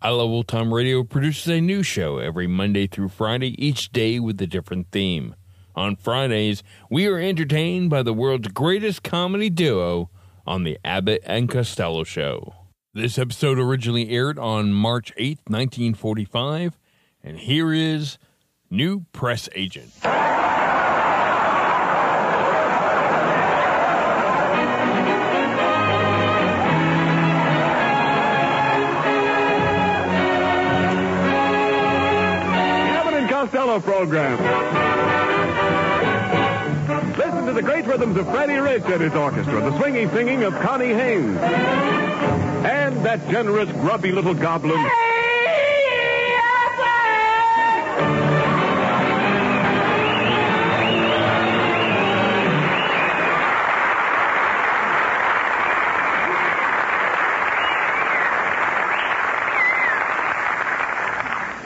I Love Old Time Radio produces a new show every Monday through Friday, each day with a different theme. On Fridays, we are entertained by the world's greatest comedy duo on The Abbott and Costello Show. This episode originally aired on March 8th, 1945, and here is New Press Agent. Program. Listen to the great rhythms of Freddie Rich and his orchestra, the swinging singing of Connie Haynes, and that generous, grubby little goblin.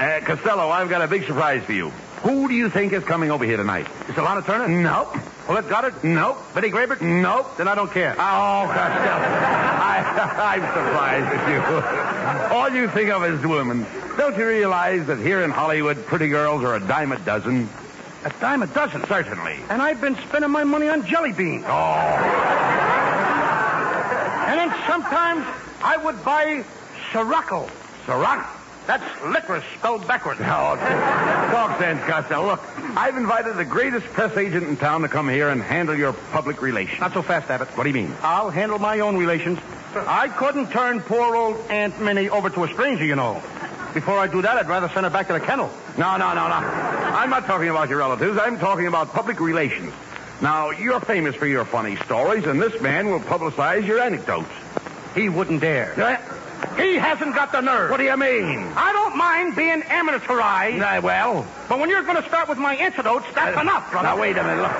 Uh, Costello, I've got a big surprise for you. Who do you think is coming over here tonight? Is it Lana Turner? Nope. Paulette Goddard? Nope. Betty Grable? Nope. Then I don't care. Oh, Costello. I, I'm surprised at you. All you think of is women. Don't you realize that here in Hollywood, pretty girls are a dime a dozen? A dime a dozen? Certainly. And I've been spending my money on jelly beans. Oh. And then sometimes I would buy Sirocco. Ciroc? That's licorice spelled backwards. No, talk sense, Costello. Look, I've invited the greatest press agent in town to come here and handle your public relations. Not so fast, Abbott. What do you mean? I'll handle my own relations. I couldn't turn poor old Aunt Minnie over to a stranger, you know. Before I do that, I'd rather send her back to the kennel. No, no, no, no. I'm not talking about your relatives. I'm talking about public relations. Now, you're famous for your funny stories, and this man will publicize your anecdotes. He wouldn't dare. He hasn't got the nerve. What do you mean? I don't mind being amateurized, Uh, well, but when you're going to start with my anecdotes, that's uh, enough, brother. Now, wait a minute. Look.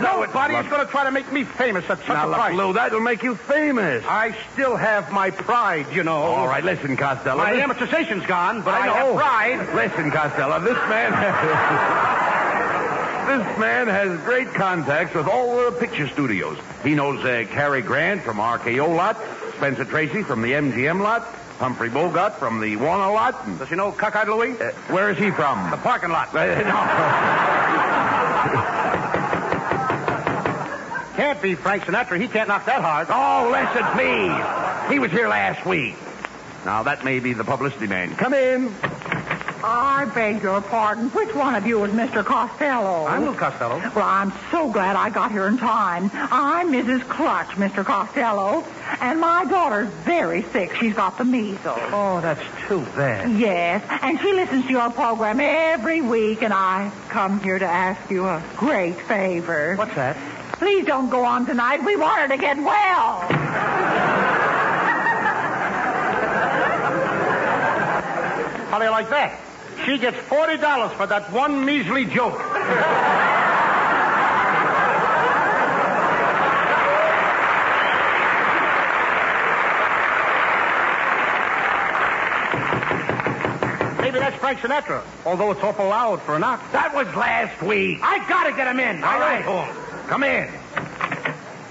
Nobody look, is going to try to make me famous at such Now, a look, price. Lou, that'll make you famous. I still have my pride, you know. All right, listen, Costello. My This- amortization's gone, but I I, have pride. Listen, Costello, this man. this man has great contacts with all the picture studios. He knows uh, Cary Grant from RKO lot, Spencer Tracy from the MGM lot, Humphrey Bogart from the Warner lot. And, Does he know Cockeyed Louie? uh, where is he from? the parking lot. Uh, Can't be Frank Sinatra. He can't knock that hard. no. Oh, listen, please. He was here last week. Now, that may be the publicity man. Come in. I beg your pardon. Which one of you is Mr. Costello? I'm Lou Costello. Well, I'm so glad I got here in time. I'm Mrs. Clutch, Mr. Costello. And my daughter's very sick. She's got the measles. Oh, that's too bad. Yes, and she listens to your program every week, and I come here to ask you a great favor. What's that? Please don't go on tonight. We want her to get well. How do you like that? She gets $40 for that one measly joke. Maybe that's Frank Sinatra. Although it's awful loud for an ox. That was last week. I gotta get him in. All right. Home. Come in.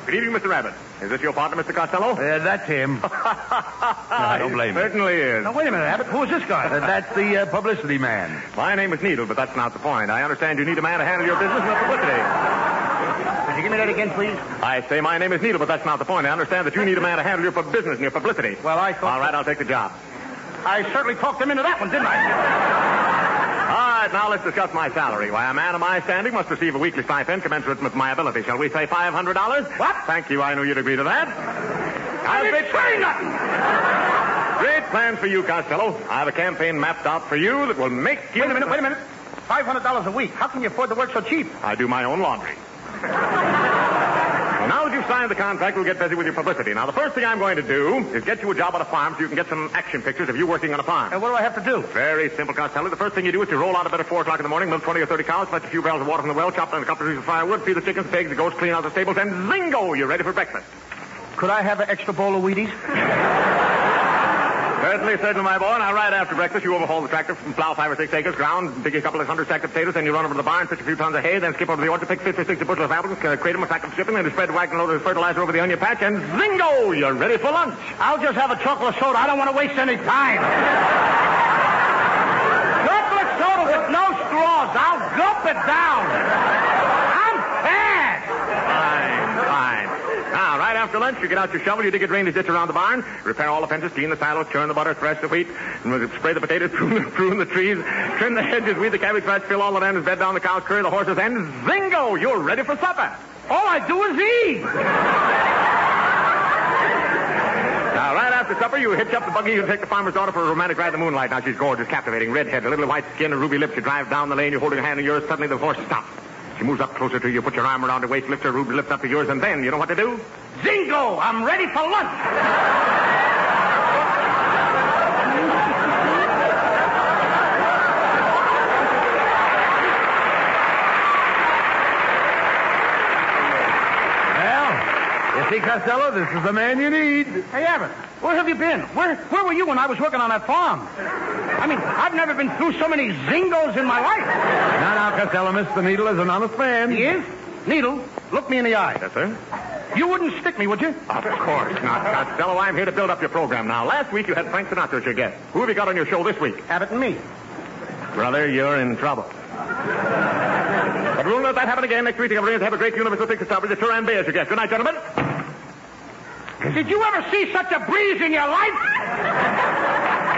Good evening, Mr. Rabbit. Is this your partner, Mr. Costello? Uh, that's him. I don't blame you. Certainly is. Now, wait a minute, Abbott. Who is this guy? Uh, that's the uh, publicity man. My name is Needle, but that's not the point. I understand you need a man to handle your business and the publicity. Could you give me that again, please? I say my name is Needle, but that's not the point. I understand that you need a man to handle your business and your publicity. Well, I thought... All right, I'll take the job. I certainly talked him into that one, didn't I? Right, now let's discuss my salary. Why, a man of my standing must receive a weekly stipend commensurate with my ability. Shall we say $500? What? Thank you. I knew you'd agree to that. I didn't say nothing. Great plans for you, Costello. I have a campaign mapped out for you that will make you... Wait a minute, wait a minute. $500 a week. How can you afford to work so cheap? I do my own laundry. Well, now that you've signed the contract, we'll get busy with your publicity. Now, the first thing I'm going to do is get you a job on a farm so you can get some action pictures of you working on a farm. And what do I have to do? Very simple, Costello. The first thing you do is you roll out of bed at 4 o'clock in the morning, milk 20 or 30 cows, fetch a few barrels of water from the well, chop down a couple of pieces of firewood, feed the chickens, pigs, the goats, clean out the stables, and zingo, you're ready for breakfast. Could I have an extra bowl of Wheaties? Certainly, certainly, my boy. Now, right after breakfast, you overhaul the tractor, plow five or six acres ground, dig a couple of hundred sacks of potatoes, then you run over to the barn, pitch a few tons of hay, then skip over to the orchard, pick 50 or 60 bushels of apples, uh, crate them a sack of shipping, then you spread the wagon load of fertilizer over the onion patch, and zingo, you're ready for lunch. I'll just have a chocolate soda. I don't want to waste any time. chocolate soda with no straws. I'll gulp it down. I'm fast. Fine, fine. Now, right after lunch, you get out your shovel, you dig a drainage ditch around the barn, repair all the fences, clean the silos, churn the butter, thresh the wheat, and spray the potatoes, prune the, prune the trees, trim the hedges, weed the cabbage patch, fill all the lands, bed down the cows, curry the horses, and zingo, you're ready for supper. All I do is eat. Now, right after supper, you hitch up the buggy, you take the farmer's daughter for a romantic ride in the moonlight. Now, she's gorgeous, captivating, redhead, a little white skin, and ruby lips. You drive down the lane, you're holding her hand in yours. Suddenly, the horse stops. She moves up closer to you, put your arm around her waist, lifts her ruby lips up to yours, and then, you know what to do? Zingo! I'm ready for lunch. Well, you see, Costello, this is the man you need. Hey, Abbott, where have you been? Where Where were you when I was working on that farm? I mean, I've never been through so many zingos in my life. Now, now, Costello, Mr. Needle is an honest man. He is? Needle, look me in the eye. Yes, sir? You wouldn't stick me, would you? Of course not, Costello. I'm here to build up your program now. Last week, you had Frank Sinatra as your guest. Who have you got on your show this week? Abbott and me. Brother, you're in trouble. But we'll not that happen again. Next week, you're going to have a great universal picture star with Turhan Bey as your guest. Good night, gentlemen. Did you ever see such a breeze in your life?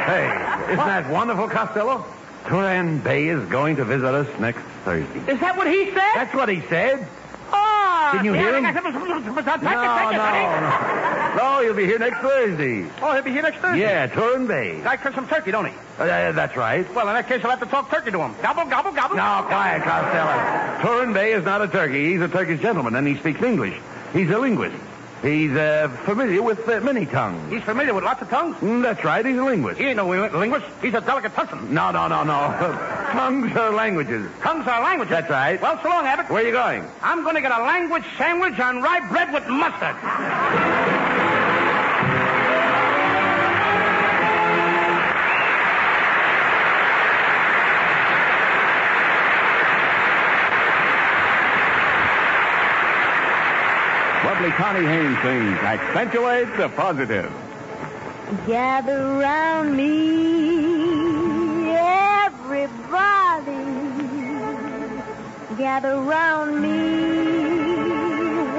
Hey, isn't that wonderful, Costello? Turhan Bey is going to visit us next Thursday. Is that what he said? That's what he said. Didn't you hear him? No, No, no, no. He'll be here next Thursday. Oh, he'll be here next Thursday. Yeah, Turhan Bey. Guy cooks some turkey, don't he? Uh, that's right. Well, in that case, I'll have to talk turkey to him. Gobble, gobble, gobble. No, quiet, Costello. Turhan Bey is not a turkey. He's a Turkish gentleman, and he speaks English. He's a linguist. He's uh, familiar with uh, many tongues. He's familiar with lots of tongues. Mm, that's right. He's a linguist. He ain't no linguist. He's a delicatessen. No, no, no, no. tongues are languages. Tongues are languages. That's right. Well, so long, Abbott. Where are you going? I'm going to get a language sandwich on rye bread with mustard. Connie Haynes sings Accentuate the Positive. Gather round me, everybody. Gather round me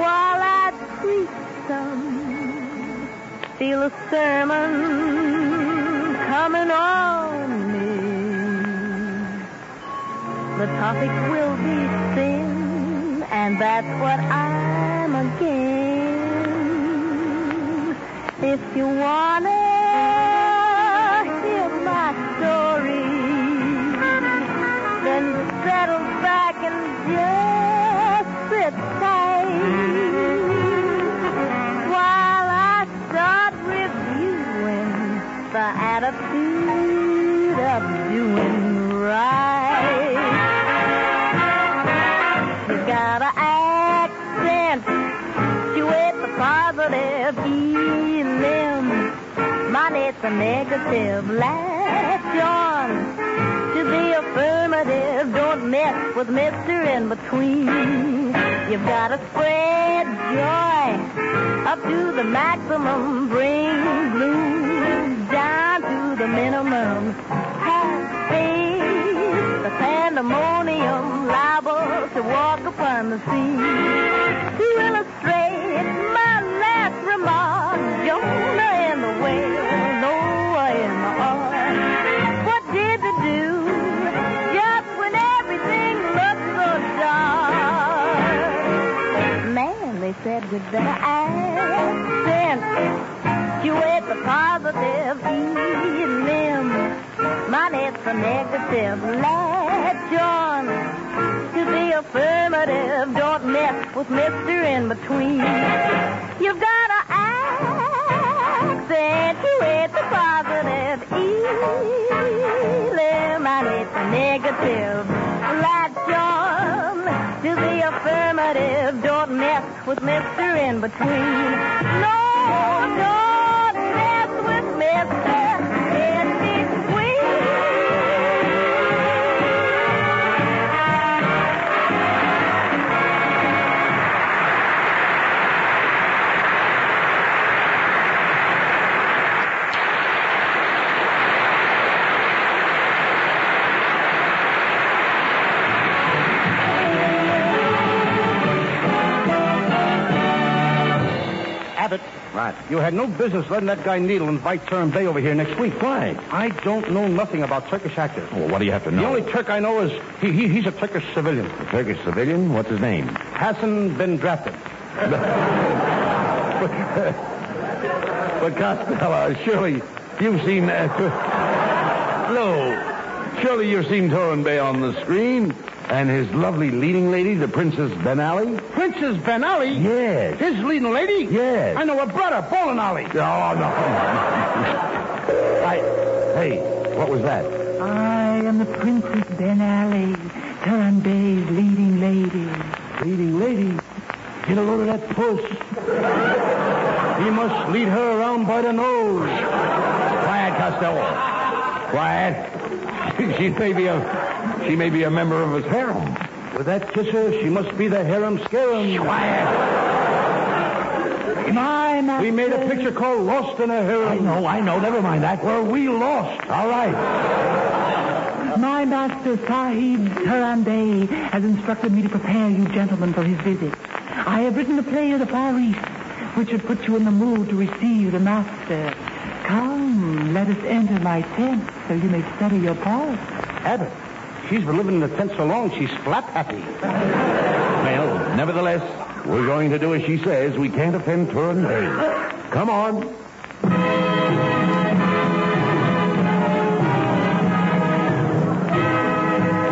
while I preach some. Feel a sermon coming on me. The topic will be sin, and that's what I'm against. If you wanna hear my story, then settle back and just positive ELM. Minus the negative. Latch on to the affirmative. Don't mess with Mister in between. You've got to spread joy up to the maximum. Bring gloom down to the minimum. Have faith, the pandemonium liable to walk upon the scene. Negative. Latch on to the affirmative. Don't mess with Mister in between. You've gotta accentuate the positive. Eliminate the negative. Latch on to the affirmative. Don't mess with Mister in between. No, don't mess with Mister in between. You had no business letting that guy Needle and invite Turhan Bey over here next week. Why? I don't know nothing about Turkish actors. Well, what do you have to know? The only Turk I know is he, he he's a Turkish civilian. A Turkish civilian? What's his name? Hasn't been drafted. But Costello, surely you've seen. Uh, no, surely you've seen Turhan Bey on the screen, and his lovely leading lady, the Princess Ben Ali. Princess Ben Ali? Yes. His leading lady? Yes. I know her brother, Bowling Ali. Oh no! I. Hey, what was that? I am the Princess Ben Ali, Turhan Bey's leading lady. Leading lady? Get a load of that puss. he must lead her around by the nose. Quiet, Costello. Quiet. she may be a. She may be a member of his harem. With that kisser, she must be the harem scarum. Quiet. My master. We made a picture called Lost in a Harem. I know, I know. Never mind that. Where we lost. All right. My master, Sahib Turhan Bey, has instructed me to prepare you gentlemen for his visit. I have written a play of the Far East, which should put you in the mood to receive the master. Come, let us enter my tent so you may study your part. Abbott, she's been living in the tent so long, she's flat happy. Well, nevertheless, we're going to do as she says. We can't offend Turhan Bey. Come on.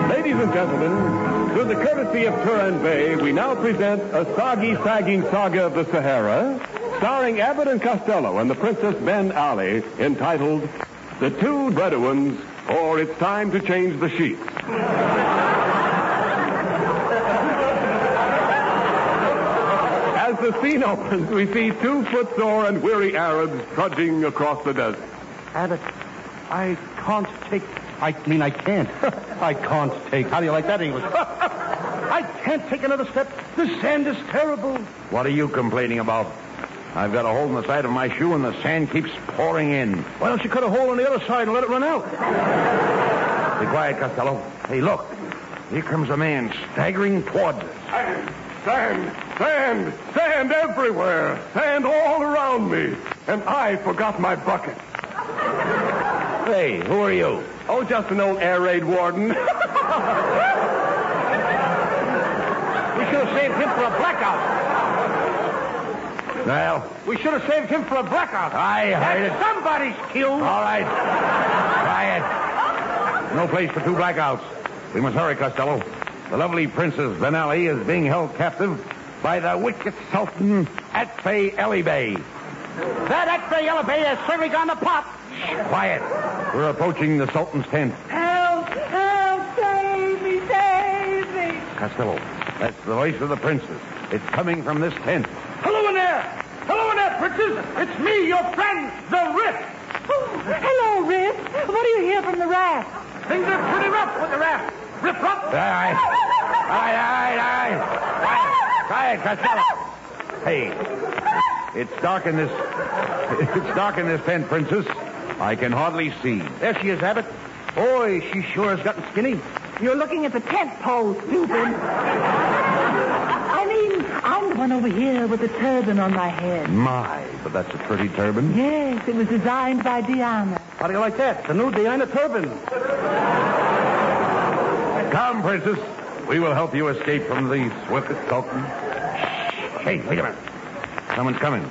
Ladies and gentlemen, through the courtesy of Turhan Bey, we now present a soggy, sagging saga of the Sahara, starring Abbott and Costello and the Princess Ben Ali, entitled The Two Bedouins, or It's Time to Change the Sheets. As the scene opens, we see two footsore and weary Arabs trudging across the desert. Abbott, I can't take. I mean, I can't. I can't take. How do you like that English? I can't take another step. The sand is terrible. What are you complaining about? I've got a hole in the side of my shoe and the sand keeps pouring in. Why don't you cut a hole on the other side and let it run out? Be quiet, Costello. Hey, look. Here comes a man staggering toward us. Sand, sand, sand, sand everywhere. Sand all around me. And I forgot my bucket. Hey, who are you? Oh, just an old air raid warden. We should have saved him for a blackout. Well, We should have saved him for a blackout. I heard it. Somebody's killed. All right. Quiet. No place for two blackouts. We must hurry, Costello. The lovely Princess Ben Ali is being held captive by the wicked Sultan Atfay Ali Bey. That X-ray yellow has certainly gone to pop. Quiet. We're approaching the Sultan's tent. Help! Help! Save me! Save me! Costello, that's the voice of the princess. It's coming from this tent. Hello in there. Hello in there, princess. It's me, your friend, the Rip. Oh, hello, Rip. What do you hear from the raft? Things are pretty rough with the raft. Rip, flop. All right. All right, all right, all right. Try it, Costello. Hey, it's dark in this. It's dark in this tent, Princess. I can hardly see. There she is, Abbott. Boy, she sure has gotten skinny. You're looking at the tent pole, stupid. I mean, I'm the one over here with the turban on my head. My, but that's a pretty turban. Yes, it was designed by Diana. How do you like that? The new Diana turban. Come, Princess. We will help you escape from the swift Sultan. Hey, wait a minute. Someone's coming.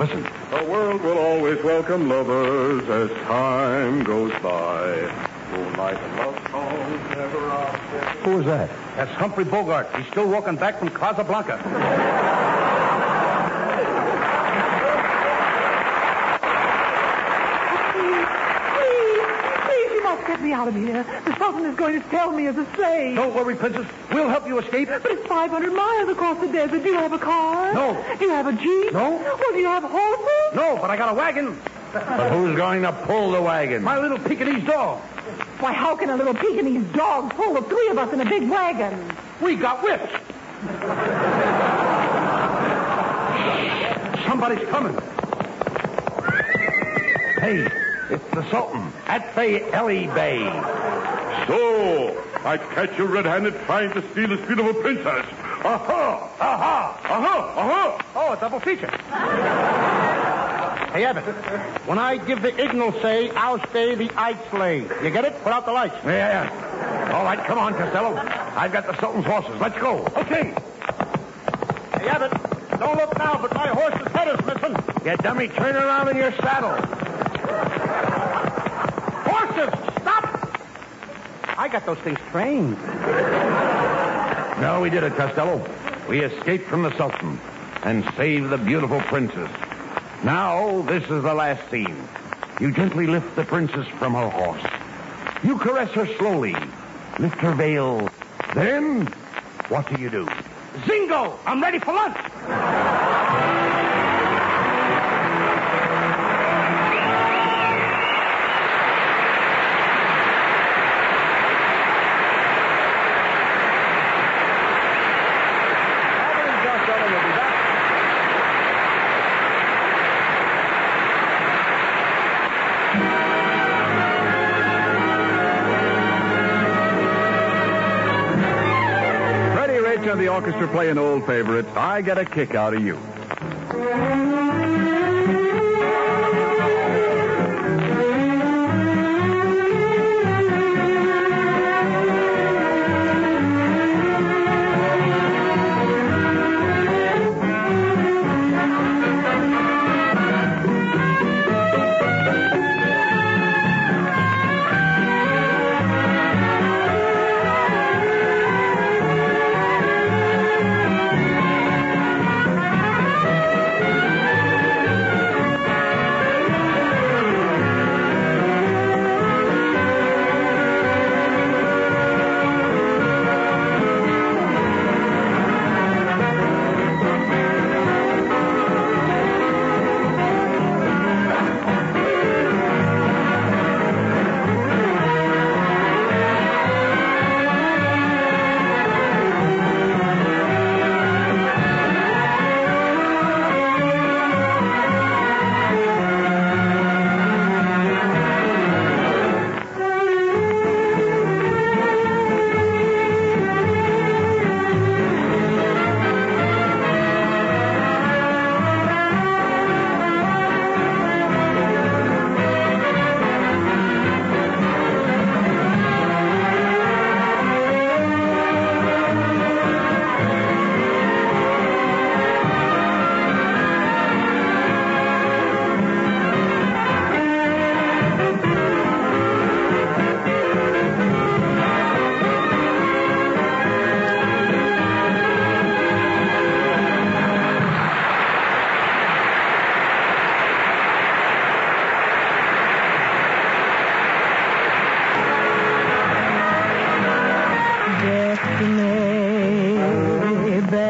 Listen. The world will always welcome lovers as time goes by. Moonlight and love songs never outstay. Who is that? That's Humphrey Bogart. He's still walking back from Casablanca. Please, please, please, you must get me out of here. The Sultan is going to sell me as a slave. Don't worry, Princess. We'll help you escape. But it's 500 miles across the desert. Do you have a car? No. Do you have a jeep? No. Well, do you have horses? No, but I got a wagon. But who's going to pull the wagon? My little Pekingese dog. Why, how can a little Pekingese dog pull the three of us in a big wagon? We got whips. Somebody's coming. Hey, it's the Sultan at the Ellie Bay. So, I catch you red-handed trying to steal this beautiful princess. Aha! Aha! Aha! Aha! Oh, a double feature. Hey, Abbott, when I give the ignal say, I'll stay the I'd slay. You get it? Put out the lights. Yeah, yeah. All right, come on, Costello. I've got the Sultan's horses. Let's go. Okay. Hey, Abbott, don't look now, but my horse's head is missing. You dummy, turn around in your saddle. Horses, stop! I got those things trained. No, we did it, Costello. We escaped from the Sultan and saved the beautiful princess. Now, this is the last scene. You gently lift the princess from her horse. You caress her slowly. Lift her veil. Then, what do you do? Zingo! I'm ready for lunch. Orchestra play an old favorite, I Get a Kick Out of You.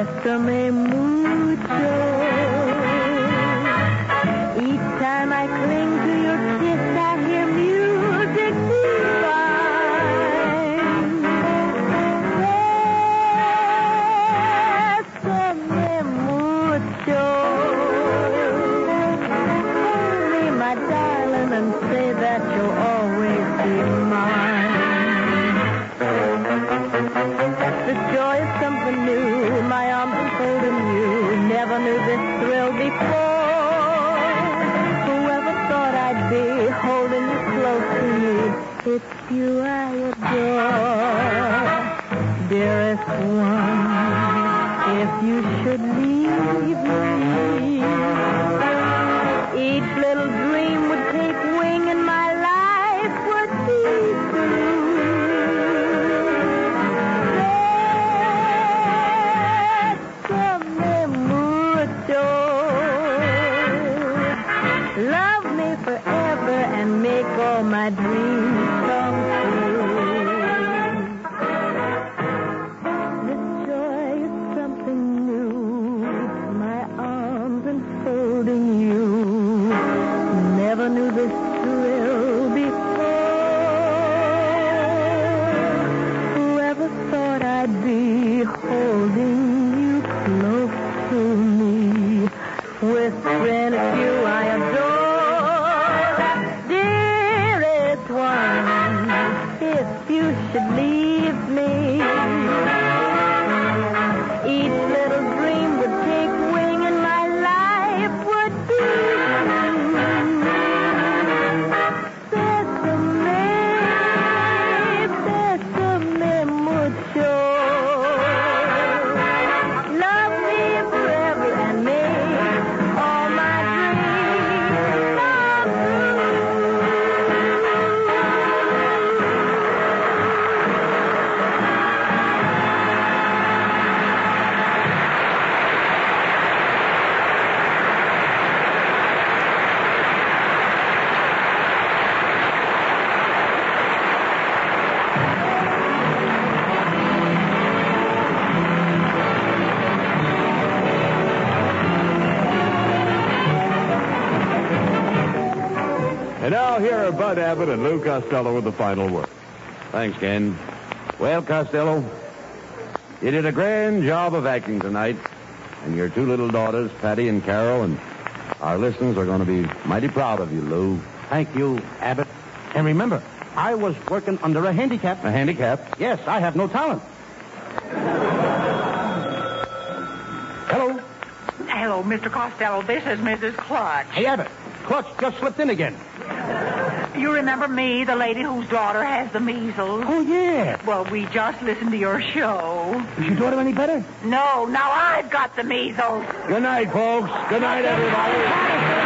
Bésame, leave each little Abbott and Lou Costello with the final word. Thanks, Ken. Well, Costello, you did a grand job of acting tonight. And your two little daughters, Patty and Carol, and our listeners are going to be mighty proud of you, Lou. Thank you, Abbott. And remember, I was working under a handicap. A handicap? Yes, I have no talent. Hello. Hello, Mr. Costello. This is Mrs. Clutch. Hey, Abbott. Clutch just slipped in again. You remember me, the lady whose daughter has the measles? Oh, yeah. Well, we just listened to your show. Is your daughter any better? No, now I've got the measles. Good night, folks. Good night, everybody.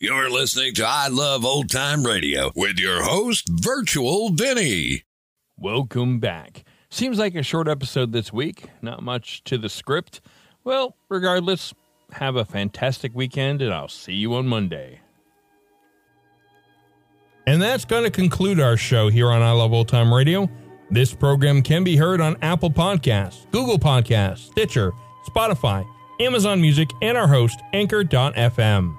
You're listening to I Love Old Time Radio with your host, Virtual Vinny. Welcome back. Seems like a short episode this week, not much to the script. Well, regardless, have a fantastic weekend, and I'll see you on Monday. And that's going to conclude our show here on I Love Old Time Radio. This program can be heard on Apple Podcasts, Google Podcasts, Stitcher, Spotify, Amazon Music, and our host, Anchor.fm.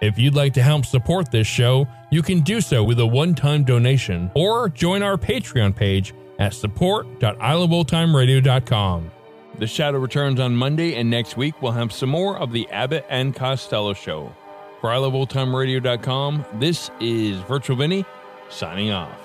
If you'd like to help support this show, you can do so with a one-time donation or join our Patreon page at support.iloveoldtimeradio.com. The Shadow returns on Monday, and next week we'll have some more of the Abbott and Costello Show. For iloveoldtimeradio.com, this is Virtual Vinny signing off.